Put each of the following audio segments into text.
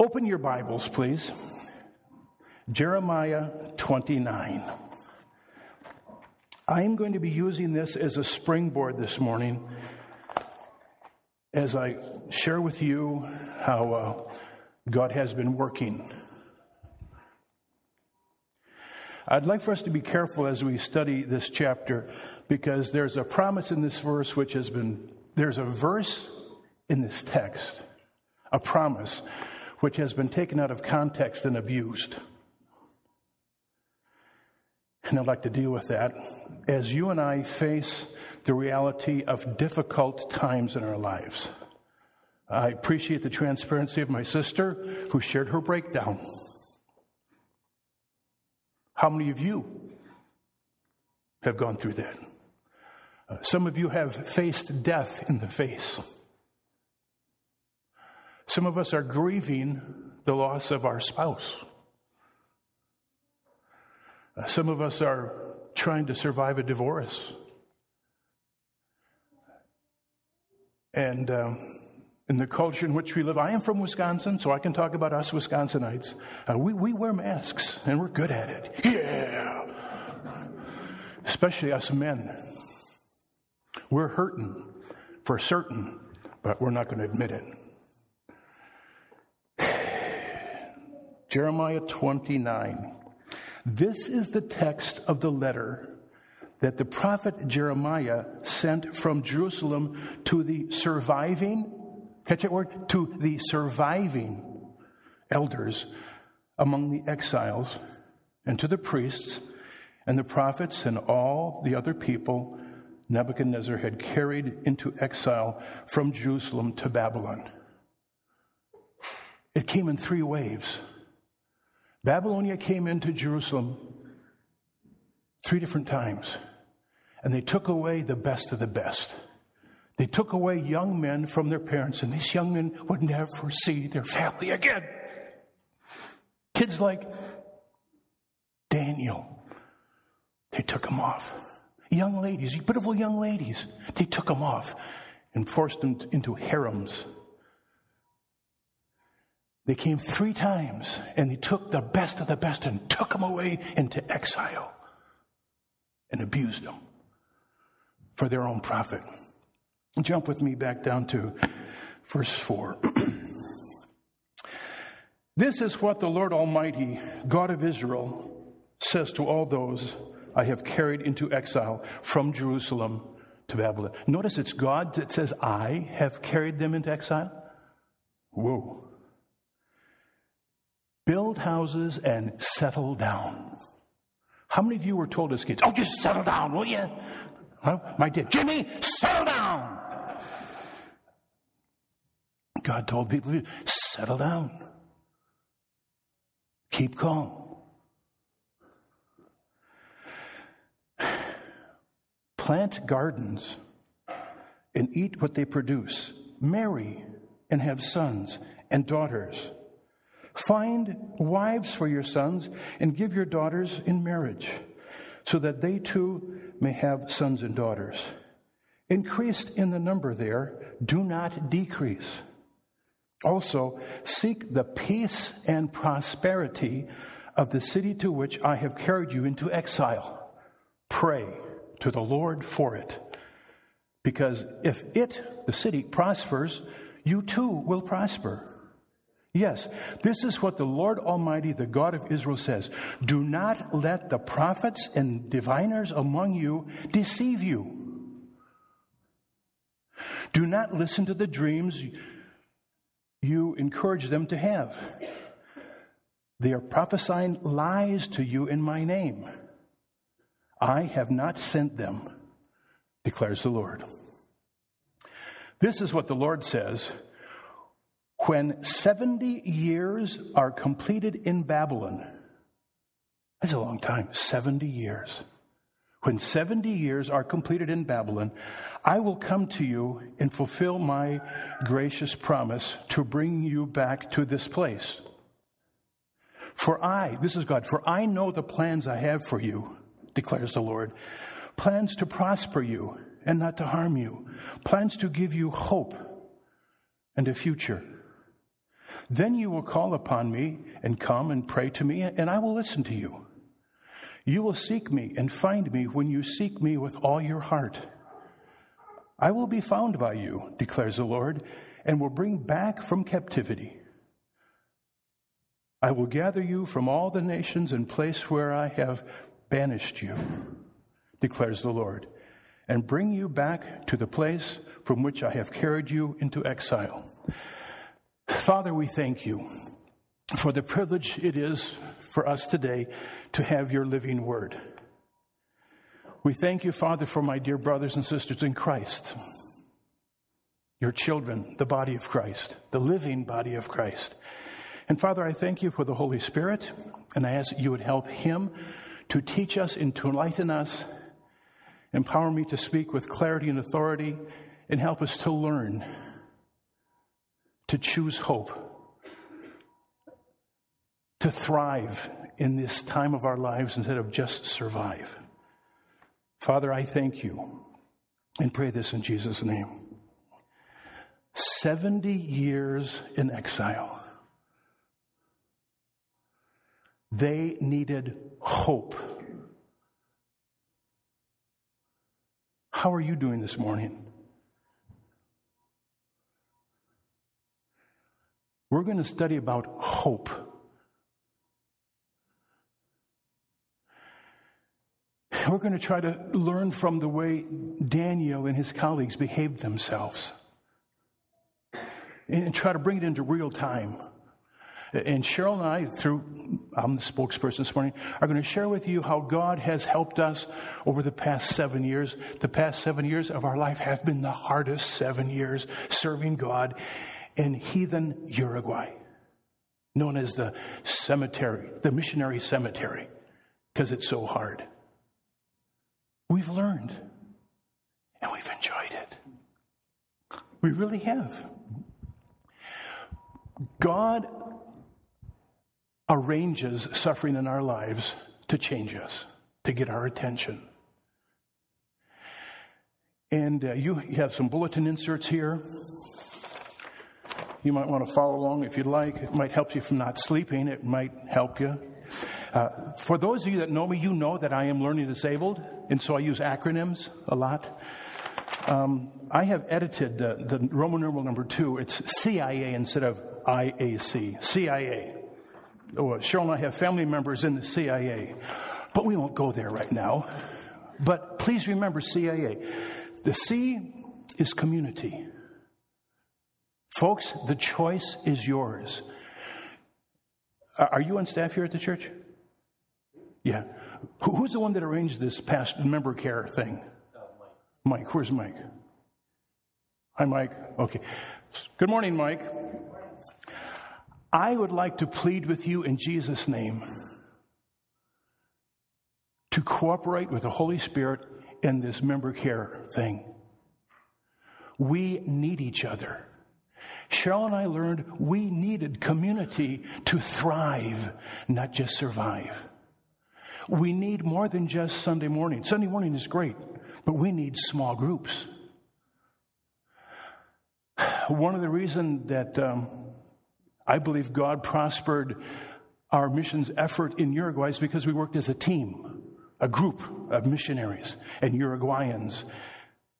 Open your Bibles, please. Jeremiah 29. I am going to be using this as a springboard this morning as I share with you how uh, God has been working. I'd like for us to be careful as we study this chapter because there's a promise in this verse which has been, there's a verse in this text, a promise which has been taken out of context and abused. And I'd like to deal with that as you and I face the reality of difficult times in our lives. I appreciate the transparency of my sister who shared her breakdown. How many of you have gone through that? Uh, some of you have faced death in the face. Some of us are grieving the loss of our spouse. Uh, some of us are trying to survive a divorce. And um, in the culture in which we live, I am from Wisconsin, so I can talk about us Wisconsinites. Uh, we, we wear masks, and we're good at it. Yeah! Especially us men. We're hurting for certain, but we're not going to admit it. Jeremiah 29. This is the text of the letter that the prophet Jeremiah sent from Jerusalem to the surviving, catch that word, to the surviving elders among the exiles and to the priests and the prophets and all the other people Nebuchadnezzar had carried into exile from Jerusalem to Babylon. It came in three waves. Babylonia came into Jerusalem three different times, and they took away the best of the best. They took away young men from their parents, and these young men would never see their family again. Kids like Daniel, they took them off. Young ladies, beautiful young ladies, they took them off and forced them into harems they came three times and they took the best of the best and took them away into exile and abused them for their own profit. Jump with me back down to verse 4. this is what the Lord Almighty, God of Israel, says to all those I have carried into exile from Jerusalem to Babylon. Notice it's God that says, I have carried them into exile. Whoa build houses and settle down. How many of you were told as kids, oh, just settle down, will you? Huh? My dad, Jimmy, settle down. God told people, settle down. Keep calm. Plant gardens and eat what they produce. Marry and have sons and daughters Find wives for your sons and give your daughters in marriage, so that they too may have sons and daughters. Increased in the number there, do not decrease. Also, seek the peace and prosperity of the city to which I have carried you into exile. Pray to the Lord for it. Because if it, the city, prospers, you too will prosper. Yes, this is what the Lord Almighty, the God of Israel says. Do not let the prophets and diviners among you deceive you. Do not listen to the dreams you encourage them to have. They are prophesying lies to you in my name. I have not sent them, declares the Lord. This is what the Lord says when 70 years are completed in Babylon, that's a long time, 70 years. When 70 years are completed in Babylon, I will come to you and fulfill my gracious promise to bring you back to this place. For I, this is God, for I know the plans I have for you, declares the Lord. Plans to prosper you and not to harm you. Plans to give you hope and a future. Then you will call upon me and come and pray to me, and I will listen to you. You will seek me and find me when you seek me with all your heart. I will be found by you, declares the Lord, and will bring back from captivity. I will gather you from all the nations and place where I have banished you, declares the Lord, and bring you back to the place from which I have carried you into exile. Father, we thank you for the privilege it is for us today to have your living word. We thank you, Father, for my dear brothers and sisters in Christ, your children, the body of Christ, the living body of Christ. And Father, I thank you for the Holy Spirit, and I ask you would help him to teach us and to enlighten us, empower me to speak with clarity and authority, and help us to learn to choose hope, to thrive in this time of our lives instead of just survive. Father, I thank you and pray this in Jesus' name. 70 years in exile. They needed hope. How are you doing this morning? We're going to study about hope. We're going to try to learn from the way Daniel and his colleagues behaved themselves and try to bring it into real time. And Cheryl and I, through, I'm the spokesperson this morning, are going to share with you how God has helped us over the past seven years. The past seven years of our life have been the hardest seven years serving God in heathen Uruguay, known as the cemetery, the missionary cemetery, because it's so hard. We've learned and we've enjoyed it. We really have. God arranges suffering in our lives to change us, to get our attention. And uh, you have some bulletin inserts here. You might want to follow along if you'd like. It might help you from not sleeping. It might help you. Uh, for those of you that know me, you know that I am learning disabled, and so I use acronyms a lot. Um, I have edited uh, the Roman numeral number two. It's CIA instead of IAC. CIA. Oh, Cheryl and I have family members in the CIA, but we won't go there right now. But please remember CIA. The C is community. Folks, the choice is yours. Are you on staff here at the church? Yeah. Who's the one that arranged this past member care thing? Mike. Mike. Where's Mike? Hi, Mike. Okay. Good morning, Mike. I would like to plead with you in Jesus' name to cooperate with the Holy Spirit in this member care thing. We need each other. Cheryl and I learned we needed community to thrive, not just survive. We need more than just Sunday morning. Sunday morning is great, but we need small groups. One of the reasons that um, I believe God prospered our missions effort in Uruguay is because we worked as a team, a group of missionaries and Uruguayans.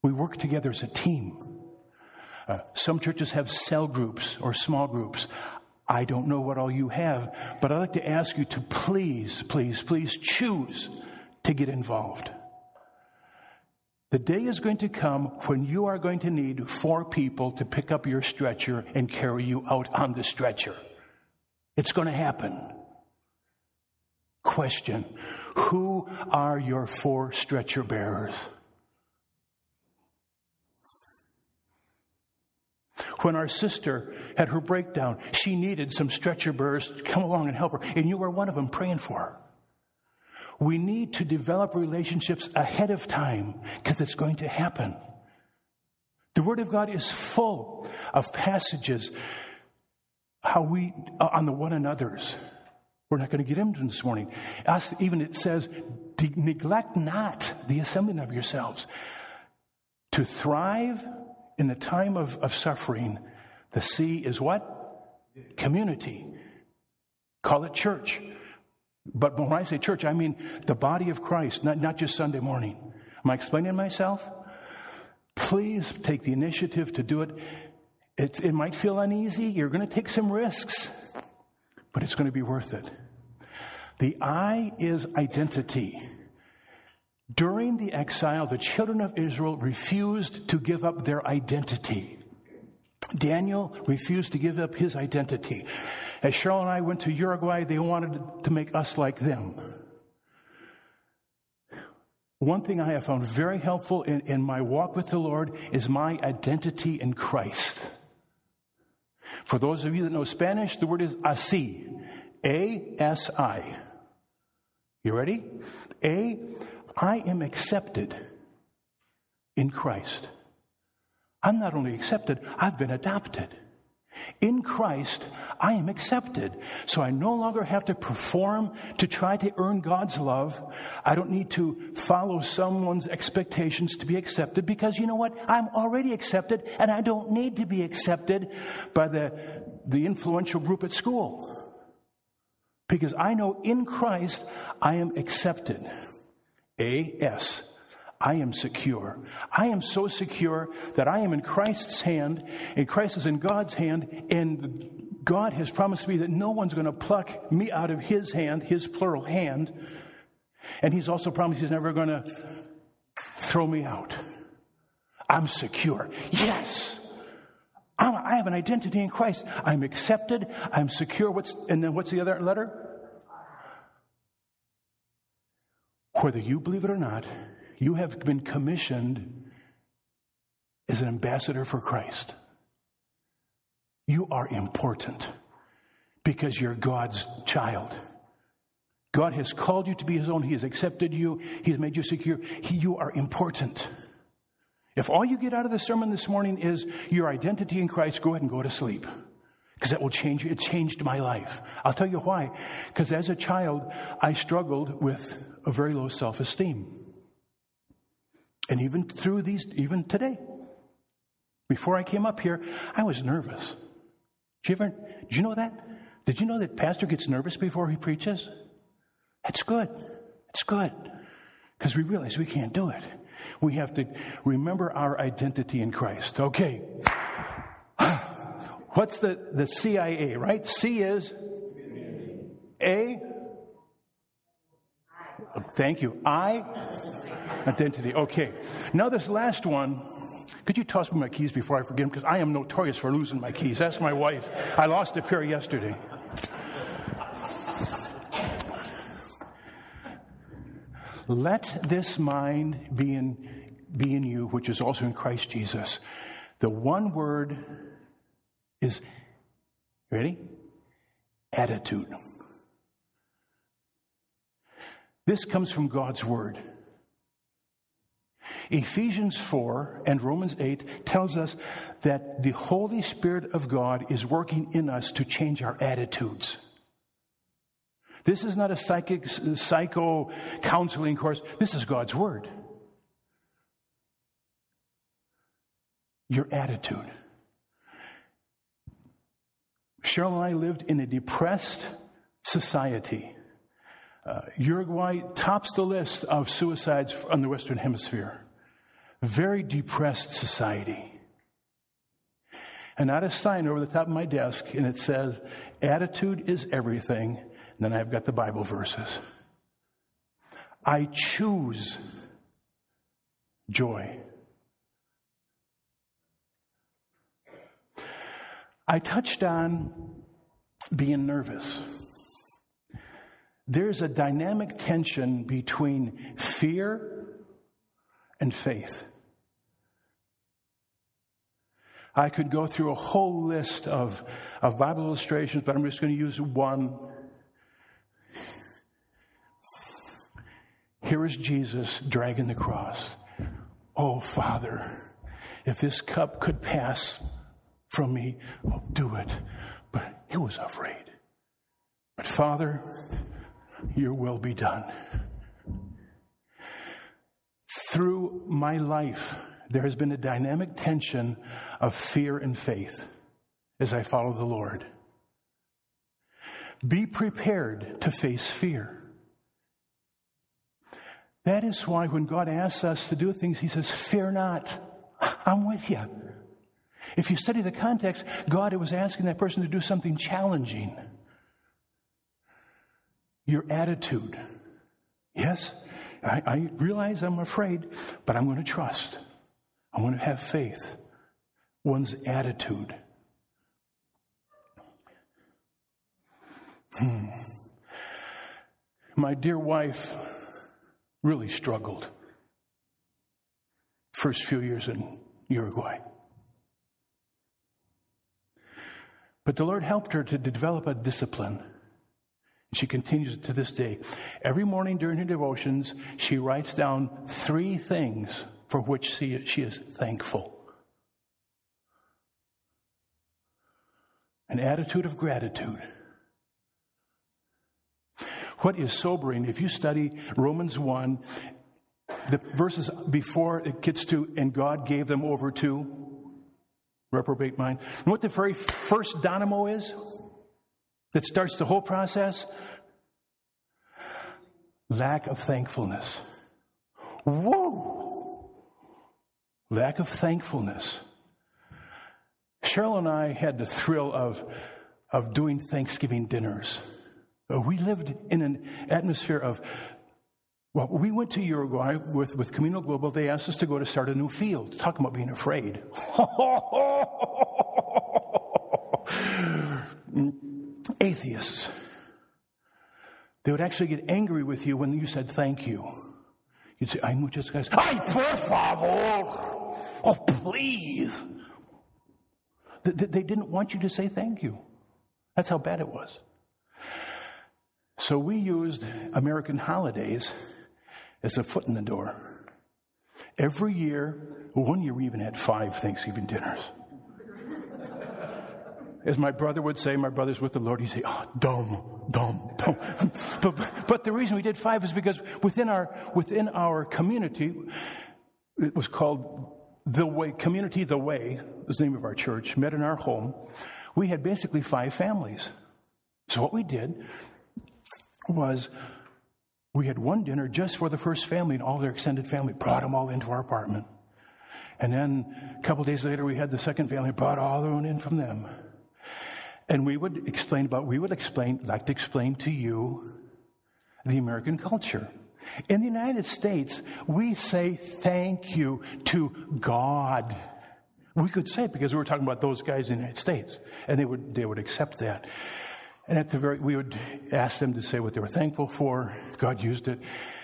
We worked together as a team. Uh, some churches have cell groups or small groups. I don't know what all you have, but I'd like to ask you to please, please, please choose to get involved. The day is going to come when you are going to need four people to pick up your stretcher and carry you out on the stretcher. It's going to happen. Question Who are your four stretcher bearers? When our sister had her breakdown, she needed some stretcher bearers to come along and help her, and you were one of them praying for her. We need to develop relationships ahead of time because it's going to happen. The Word of God is full of passages how we uh, on the one another's. We're not going to get into this morning. Us, even it says, neglect not the assembling of yourselves. To thrive in the time of, of suffering, the C is what? Community. Call it church. But when I say church, I mean the body of Christ, not, not just Sunday morning. Am I explaining myself? Please take the initiative to do it. It, it might feel uneasy. You're going to take some risks, but it's going to be worth it. The I is identity. During the exile, the children of Israel refused to give up their identity. Daniel refused to give up his identity. As Cheryl and I went to Uruguay, they wanted to make us like them. One thing I have found very helpful in, in my walk with the Lord is my identity in Christ. For those of you that know Spanish, the word is asi. A-S-I. You ready? A, I am accepted in Christ. I'm not only accepted, I've been adopted. In Christ, I am accepted. So I no longer have to perform to try to earn God's love. I don't need to follow someone's expectations to be accepted because you know what? I'm already accepted and I don't need to be accepted by the, the influential group at school. Because I know in Christ, I am accepted. A-S. I am secure. I am so secure that I am in Christ's hand, and Christ is in God's hand, and God has promised me that no one's going to pluck me out of His hand, His plural hand, and He's also promised He's never going to throw me out. I'm secure. Yes! I'm, i have an identity in Christ. I'm accepted. I'm secure. What's, and then what's the other letter? Whether you believe it or not, you have been commissioned as an ambassador for Christ. You are important because you're God's child. God has called you to be His own. He has accepted you. He has made you secure. He, you are important. If all you get out of the sermon this morning is your identity in Christ, go ahead and go to sleep. Because that will change you. It changed my life. I'll tell you why. Because as a child, I struggled with a very low self esteem. And even through these, even today, before I came up here, I was nervous. Do you ever, did you know that? Did you know that pastor gets nervous before he preaches? That's good. It's good. Because we realize we can't do it. We have to remember our identity in Christ. Okay. What's the, the CIA, right? C is A. Thank you. I Identity. Okay. Now, this last one, could you toss me my keys before I forget them? Because I am notorious for losing my keys. Ask my wife. I lost a pair yesterday. Let this mind be in, be in you, which is also in Christ Jesus. The one word is, ready? Attitude. This comes from God's word. Ephesians 4 and Romans 8 tells us that the Holy Spirit of God is working in us to change our attitudes. This is not a psychic, psycho counseling course. This is God's Word. Your attitude. Cheryl and I lived in a depressed society. Uh, Uruguay tops the list of suicides on the Western Hemisphere. Very depressed society. And I had a sign over the top of my desk, and it says, Attitude is everything. And then I've got the Bible verses. I choose joy. I touched on being nervous there's a dynamic tension between fear and faith. I could go through a whole list of, of Bible illustrations, but I'm just going to use one. Here is Jesus dragging the cross. Oh, Father, if this cup could pass from me, oh, do it. But he was afraid. But Father, your will be done. Through my life, there has been a dynamic tension of fear and faith as I follow the Lord. Be prepared to face fear. That is why when God asks us to do things, He says, Fear not, I'm with you. If you study the context, God was asking that person to do something challenging. Your attitude. Yes, I, I realize I'm afraid, but I'm going to trust. I want to have faith. One's attitude. Hmm. My dear wife really struggled first few years in Uruguay. But the Lord helped her to develop a discipline. She continues to this day. Every morning during her devotions, she writes down three things for which she is thankful. An attitude of gratitude. What is sobering, if you study Romans 1, the verses before it gets to, and God gave them over to reprobate mind. And what the very first dynamo is that starts the whole process? Lack of thankfulness. Whoa! Lack of thankfulness. Cheryl and I had the thrill of, of doing Thanksgiving dinners. Uh, we lived in an atmosphere of, well, we went to Uruguay with, with Camino Global. They asked us to go to start a new field. Talk about being afraid. Atheists. They would actually get angry with you when you said thank you. You'd say, I'm just guys. Ay, por favor. Oh, please. They didn't want you to say thank you. That's how bad it was. So we used American holidays as a foot in the door. Every year, one year we even had five Thanksgiving dinners. As my brother would say, my brother's with the Lord, he'd say, oh, dumb, dumb, dumb. but, but the reason we did five is because within our, within our community, it was called The Way, Community The Way, is the name of our church, met in our home. We had basically five families. So what we did was we had one dinner just for the first family and all their extended family, brought them all into our apartment. And then a couple days later, we had the second family, brought all their own in from them. And we would explain about, we would explain, like to explain to you the American culture. In the United States, we say thank you to God. We could say it because we were talking about those guys in the United States, and they would, they would accept that. And at the very, we would ask them to say what they were thankful for. God used it.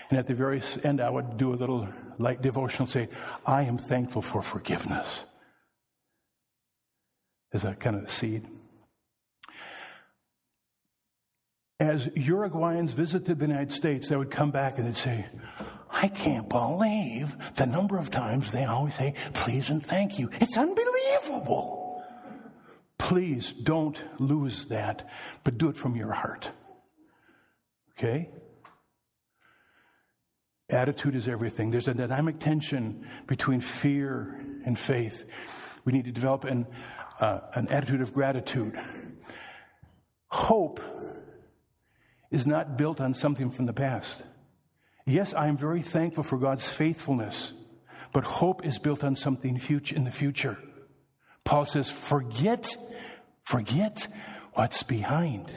And at the very end, I would do a little light devotional, say, I am thankful for forgiveness. As a kind of seed. As Uruguayans visited the United States, they would come back and they'd say, I can't believe the number of times they always say, please and thank you. It's unbelievable. Please don't lose that, but do it from your heart. Okay? Attitude is everything. There's a dynamic tension between fear and faith. We need to develop an, uh, an attitude of gratitude. Hope is not built on something from the past. Yes, I am very thankful for God's faithfulness, but hope is built on something future, in the future. Paul says, forget, forget what's behind.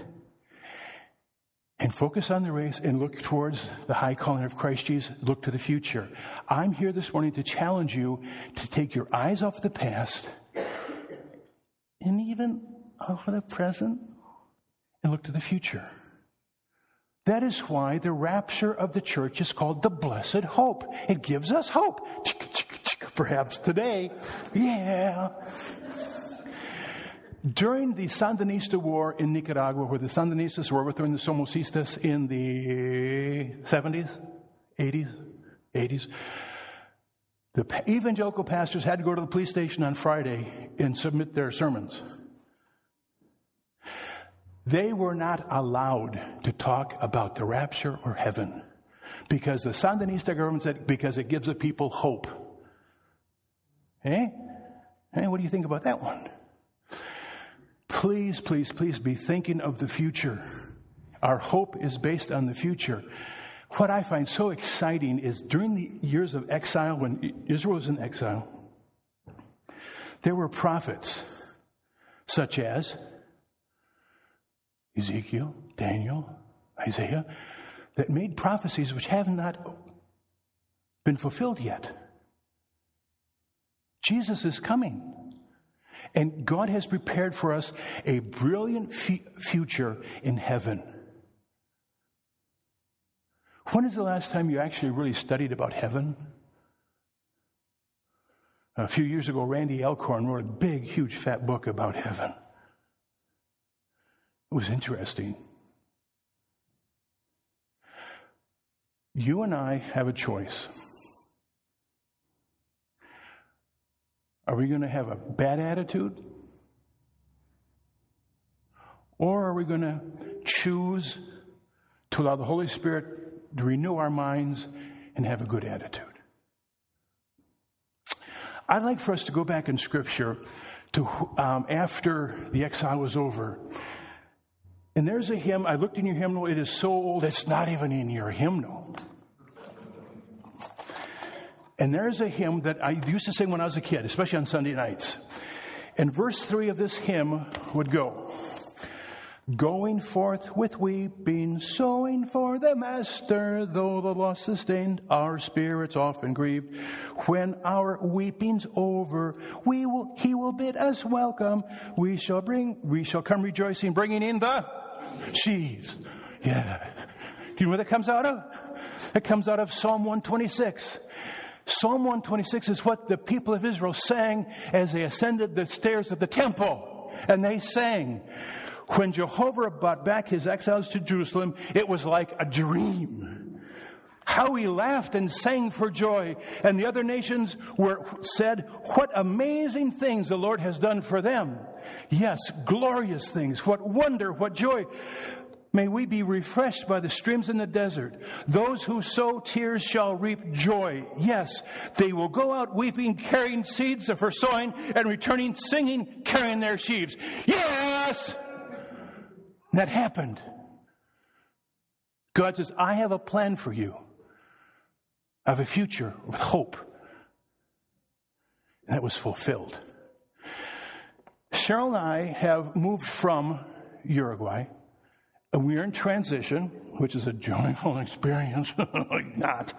And focus on the race and look towards the high calling of Christ Jesus. Look to the future. I'm here this morning to challenge you to take your eyes off the past and even off of the present and look to the future. That is why the rapture of the church is called the blessed hope. It gives us hope. Perhaps today. Yeah. During the Sandinista War in Nicaragua, where the Sandinistas were overthrowing the Somocistas in the 70s, 80s, 80s, the evangelical pastors had to go to the police station on Friday and submit their sermons. They were not allowed to talk about the rapture or heaven because the Sandinista government said because it gives the people hope. Eh? Hey, what do you think about that one? Please, please, please be thinking of the future. Our hope is based on the future. What I find so exciting is during the years of exile, when Israel was in exile, there were prophets such as Ezekiel, Daniel, Isaiah, that made prophecies which have not been fulfilled yet. Jesus is coming. And God has prepared for us a brilliant f- future in heaven. When is the last time you actually really studied about heaven? A few years ago, Randy Alcorn wrote a big, huge, fat book about heaven. It was interesting. You and I have a choice. Are we going to have a bad attitude? Or are we going to choose to allow the Holy Spirit to renew our minds and have a good attitude? I'd like for us to go back in Scripture to um, after the exile was over. And there's a hymn, I looked in your hymnal, it is so old, it's not even in your hymnal. And there's a hymn that I used to sing when I was a kid, especially on Sunday nights. And verse three of this hymn would go, Going forth with weeping, sowing for the Master, though the loss sustained, our spirits often grieved. When our weeping's over, we will, he will bid us welcome. We shall bring, we shall come rejoicing, bringing in the sheaves. Yeah. Do you know where that comes out of? It comes out of Psalm 126. Psalm 126 is what the people of Israel sang as they ascended the stairs of the temple. And they sang, when Jehovah brought back his exiles to Jerusalem, it was like a dream. How he laughed and sang for joy. And the other nations were said, what amazing things the Lord has done for them. Yes, glorious things. What wonder, what joy. May we be refreshed by the streams in the desert. Those who sow tears shall reap joy. Yes, they will go out weeping, carrying seeds for sowing, and returning singing, carrying their sheaves. Yes! That happened. God says, I have a plan for you. I have a future with hope. And that was fulfilled. Cheryl and I have moved from Uruguay and we are in transition, which is a joyful experience, not.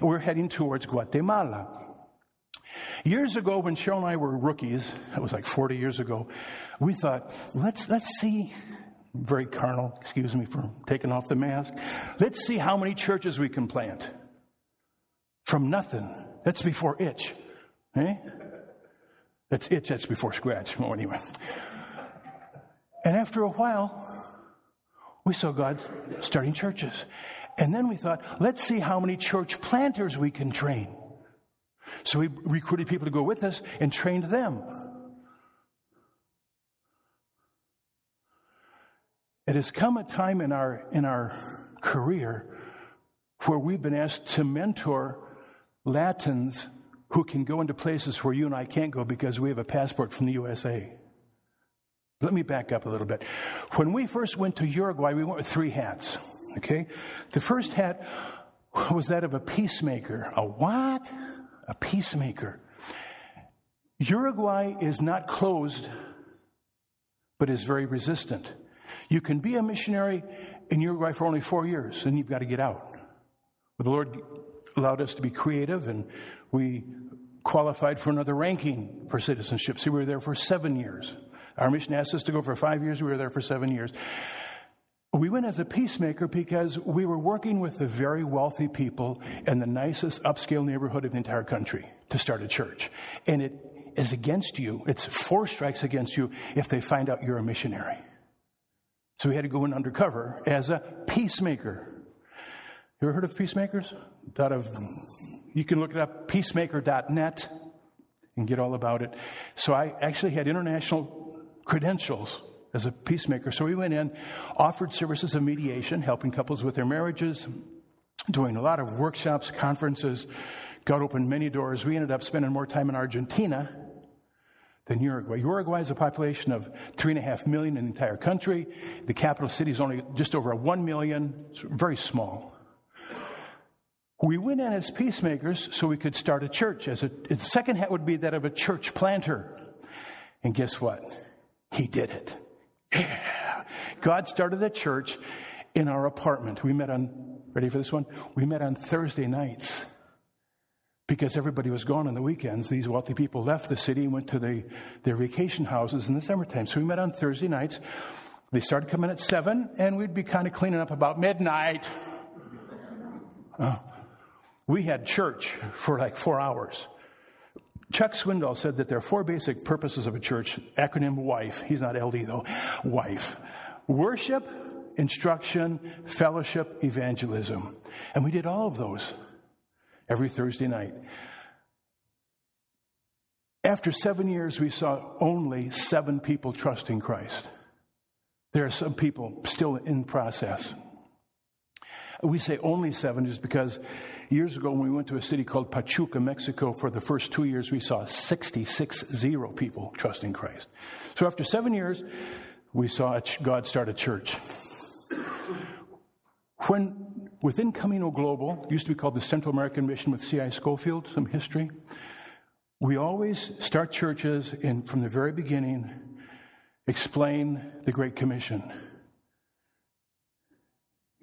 We're heading towards Guatemala. Years ago, when Cheryl and I were rookies, that was like 40 years ago, we thought, let's, let's see, very carnal, excuse me for taking off the mask, let's see how many churches we can plant. From nothing. That's before itch. Eh? That's itch, that's before scratch. Well, anyway. And after a while, we saw God starting churches. And then we thought, let's see how many church planters we can train. So we recruited people to go with us and trained them. It has come a time in our, in our career where we've been asked to mentor Latins who can go into places where you and I can't go because we have a passport from the USA. Let me back up a little bit. When we first went to Uruguay, we went with three hats. Okay? The first hat was that of a peacemaker. A what? A peacemaker. Uruguay is not closed, but is very resistant. You can be a missionary in Uruguay for only four years, and you've got to get out. But the Lord allowed us to be creative, and we qualified for another ranking for citizenship. So we were there for seven years. Our mission asked us to go for five years. We were there for seven years. We went as a peacemaker because we were working with the very wealthy people in the nicest upscale neighborhood of the entire country to start a church. And it is against you. It's four strikes against you if they find out you're a missionary. So we had to go in undercover as a peacemaker. You ever heard of peacemakers? Out of, you can look it up, peacemaker.net and get all about it. So I actually had international credentials as a peacemaker. So we went in, offered services of mediation, helping couples with their marriages, doing a lot of workshops, conferences. God opened many doors. We ended up spending more time in Argentina than Uruguay. Uruguay has a population of three and a half million in the entire country. The capital city is only just over one million. It's very small. We went in as peacemakers so we could start a church. As a, the second hat would be that of a church planter. And guess what? He did it. God started a church in our apartment. We met on, ready for this one? We met on Thursday nights because everybody was gone on the weekends. These wealthy people left the city and went to the, their vacation houses in the summertime. So we met on Thursday nights. They started coming at seven, and we'd be kind of cleaning up about midnight. Uh, we had church for like four hours. Chuck Swindoll said that there are four basic purposes of a church. Acronym WIFE. He's not LD though. WIFE. Worship, instruction, fellowship, evangelism. And we did all of those every Thursday night. After seven years, we saw only seven people trusting Christ. There are some people still in process. We say only seven just because years ago when we went to a city called Pachuca, Mexico, for the first two years, we saw 66 zero people trusting Christ. So after seven years, we saw God start a church. When within Camino Global, used to be called the Central American Mission with C.I. Scofield, some history, we always start churches and from the very beginning explain the Great Commission.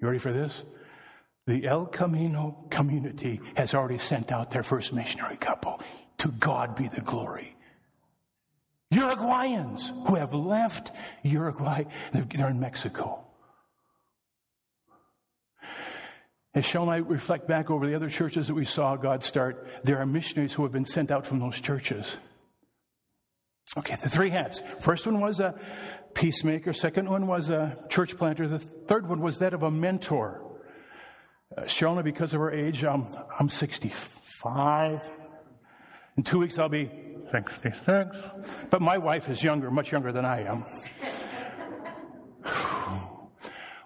You ready for this? The El Camino community has already sent out their first missionary couple. To God be the glory. Uruguayans who have left Uruguay, they're in Mexico. And I reflect back over the other churches that we saw God start, there are missionaries who have been sent out from those churches. Okay, the three hats. First one was a peacemaker. Second one was a church planter. The third one was that of a mentor. Uh, Shona, because of her age, I'm, I'm 65. In two weeks, I'll be 66. But my wife is younger, much younger than I am.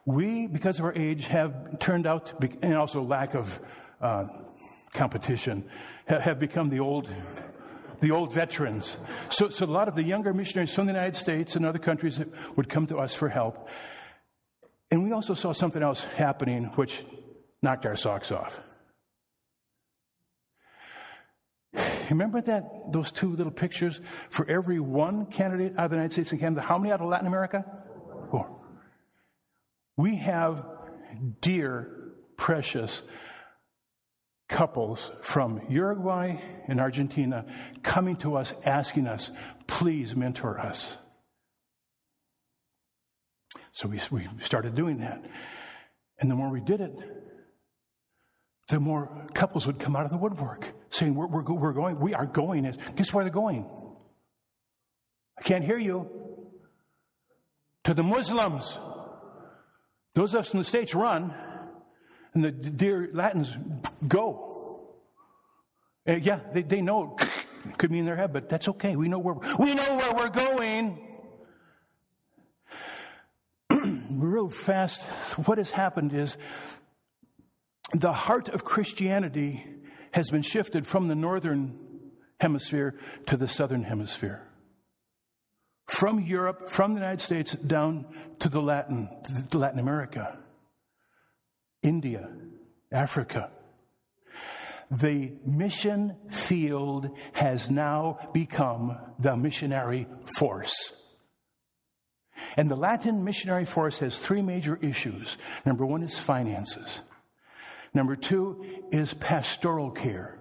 we, because of our age, have turned out, be, and also lack of uh, competition, have become the old, the old veterans. So, so a lot of the younger missionaries from the United States and other countries would come to us for help. And we also saw something else happening, which knocked our socks off. Remember that those two little pictures? For every one candidate out of the United States and Canada, how many out of Latin America? Four. We have dear, precious couples from Uruguay and Argentina coming to us asking us, please mentor us. So we, we started doing that. And the more we did it, the more couples would come out of the woodwork saying, We're, we're, we're going, we are going. Guess where they're going? I can't hear you. To the Muslims. Those of us in the States run, and the dear Latins go. Uh, yeah, they, they know it could be in their head, but that's okay. We know where, we know where we're going. Real fast, what has happened is the heart of Christianity has been shifted from the northern hemisphere to the southern hemisphere. From Europe, from the United States, down to the Latin, to Latin America, India, Africa. The mission field has now become the missionary force. And the Latin missionary force has three major issues. Number one is finances. Number two is pastoral care,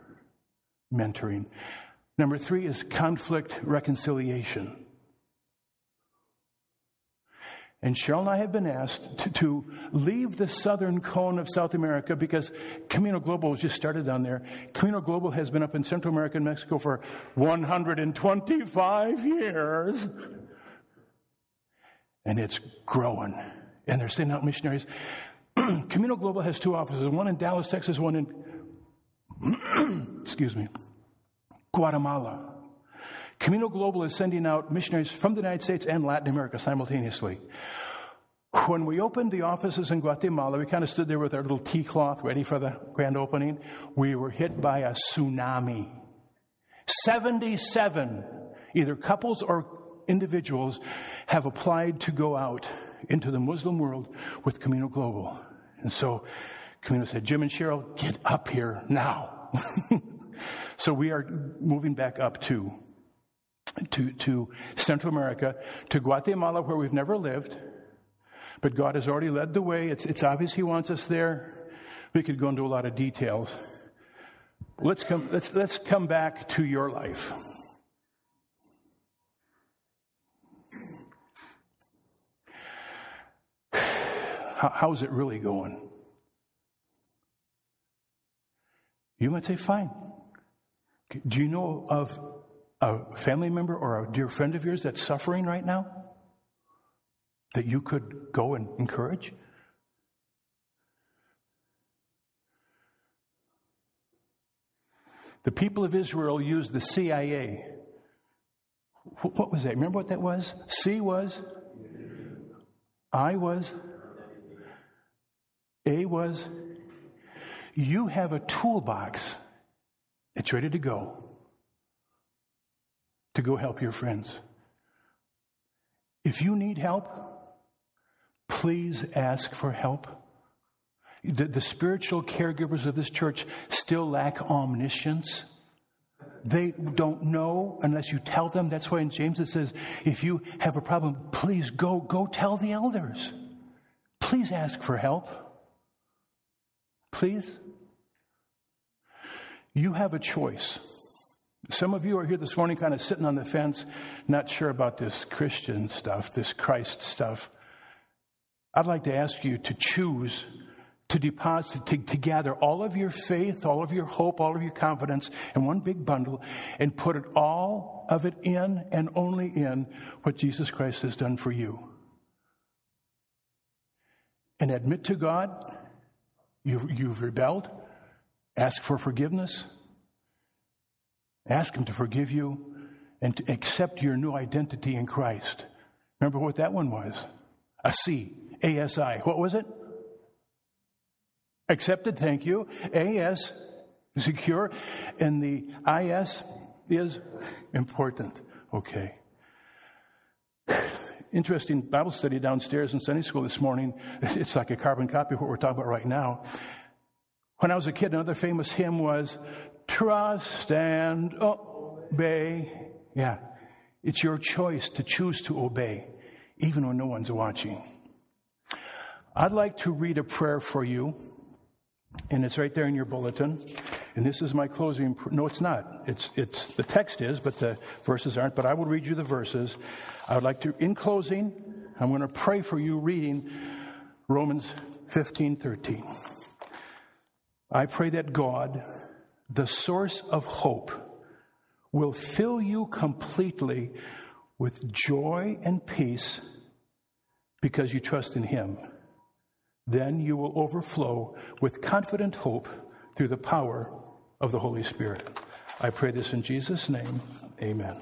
mentoring. Number three is conflict reconciliation. And Cheryl and I have been asked to, to, leave the southern cone of South America because Camino Global was just started down there. Camino Global has been up in Central America and Mexico for 125 years. And it's growing. And they're sending out missionaries. Camino Global has two offices, one in Dallas, Texas, one in, excuse me, Guatemala. Camino Global is sending out missionaries from the United States and Latin America simultaneously. When we opened the offices in Guatemala, we kind of stood there with our little tea cloth ready for the grand opening. We were hit by a tsunami. 77 either couples or individuals, have applied to go out into the Muslim world with Camino Global. And so Camino said, Jim and Cheryl, get up here now. so we are moving back up to, to, to Central America, to Guatemala, where we've never lived. But God has already led the way. It's, it's obvious He wants us there. We could go into a lot of details. Let's come, let's, let's come back to your life. How, how's it really going? You might say, fine. Do you know of a family member or a dear friend of yours that's suffering right now? That you could go and encourage? The people of Israel used the CIA. What was that? Remember what that was? C was? I was? A was? you have a toolbox that's ready to go to go help your friends. If you need help, please ask for help. The, the, spiritual caregivers of this church still lack omniscience. They don't know unless you tell them. That's why in James it says, if you have a problem, please go, go tell the elders. Please ask for help. Please? You have a choice. Some of you are here this morning kind of sitting on the fence, not sure about this Christian stuff, this Christ stuff. I'd like to ask you to choose to deposit, to, to, gather all of your faith, all of your hope, all of your confidence in one big bundle and put it all of it in and only in what Jesus Christ has done for you. And admit to God you, you've rebelled. Ask for forgiveness. Ask Him to forgive you and to accept your new identity in Christ. Remember what that one was? A C, A S I. What was it? Accepted, thank you. A S, secure. And the I S is important. Okay interesting Bible study downstairs in Sunday school this morning. It's like a carbon copy of what we're talking about right now. When I was a kid, another famous hymn was Trust and Obey. Yeah, it's your choice to choose to obey, even when no one's watching. I'd like to read a prayer for you, and it's right there in your bulletin. And this is my closing. No, it's not. It's, it's, the text is, but the verses aren't. But I will read you the verses. I would like to, in closing, I'm going to pray for you reading Romans 15, 13. I pray that God, the source of hope, will fill you completely with joy and peace because you trust in Him. Then you will overflow with confident hope through the power of the Holy Spirit. I pray this in Jesus' name. Amen.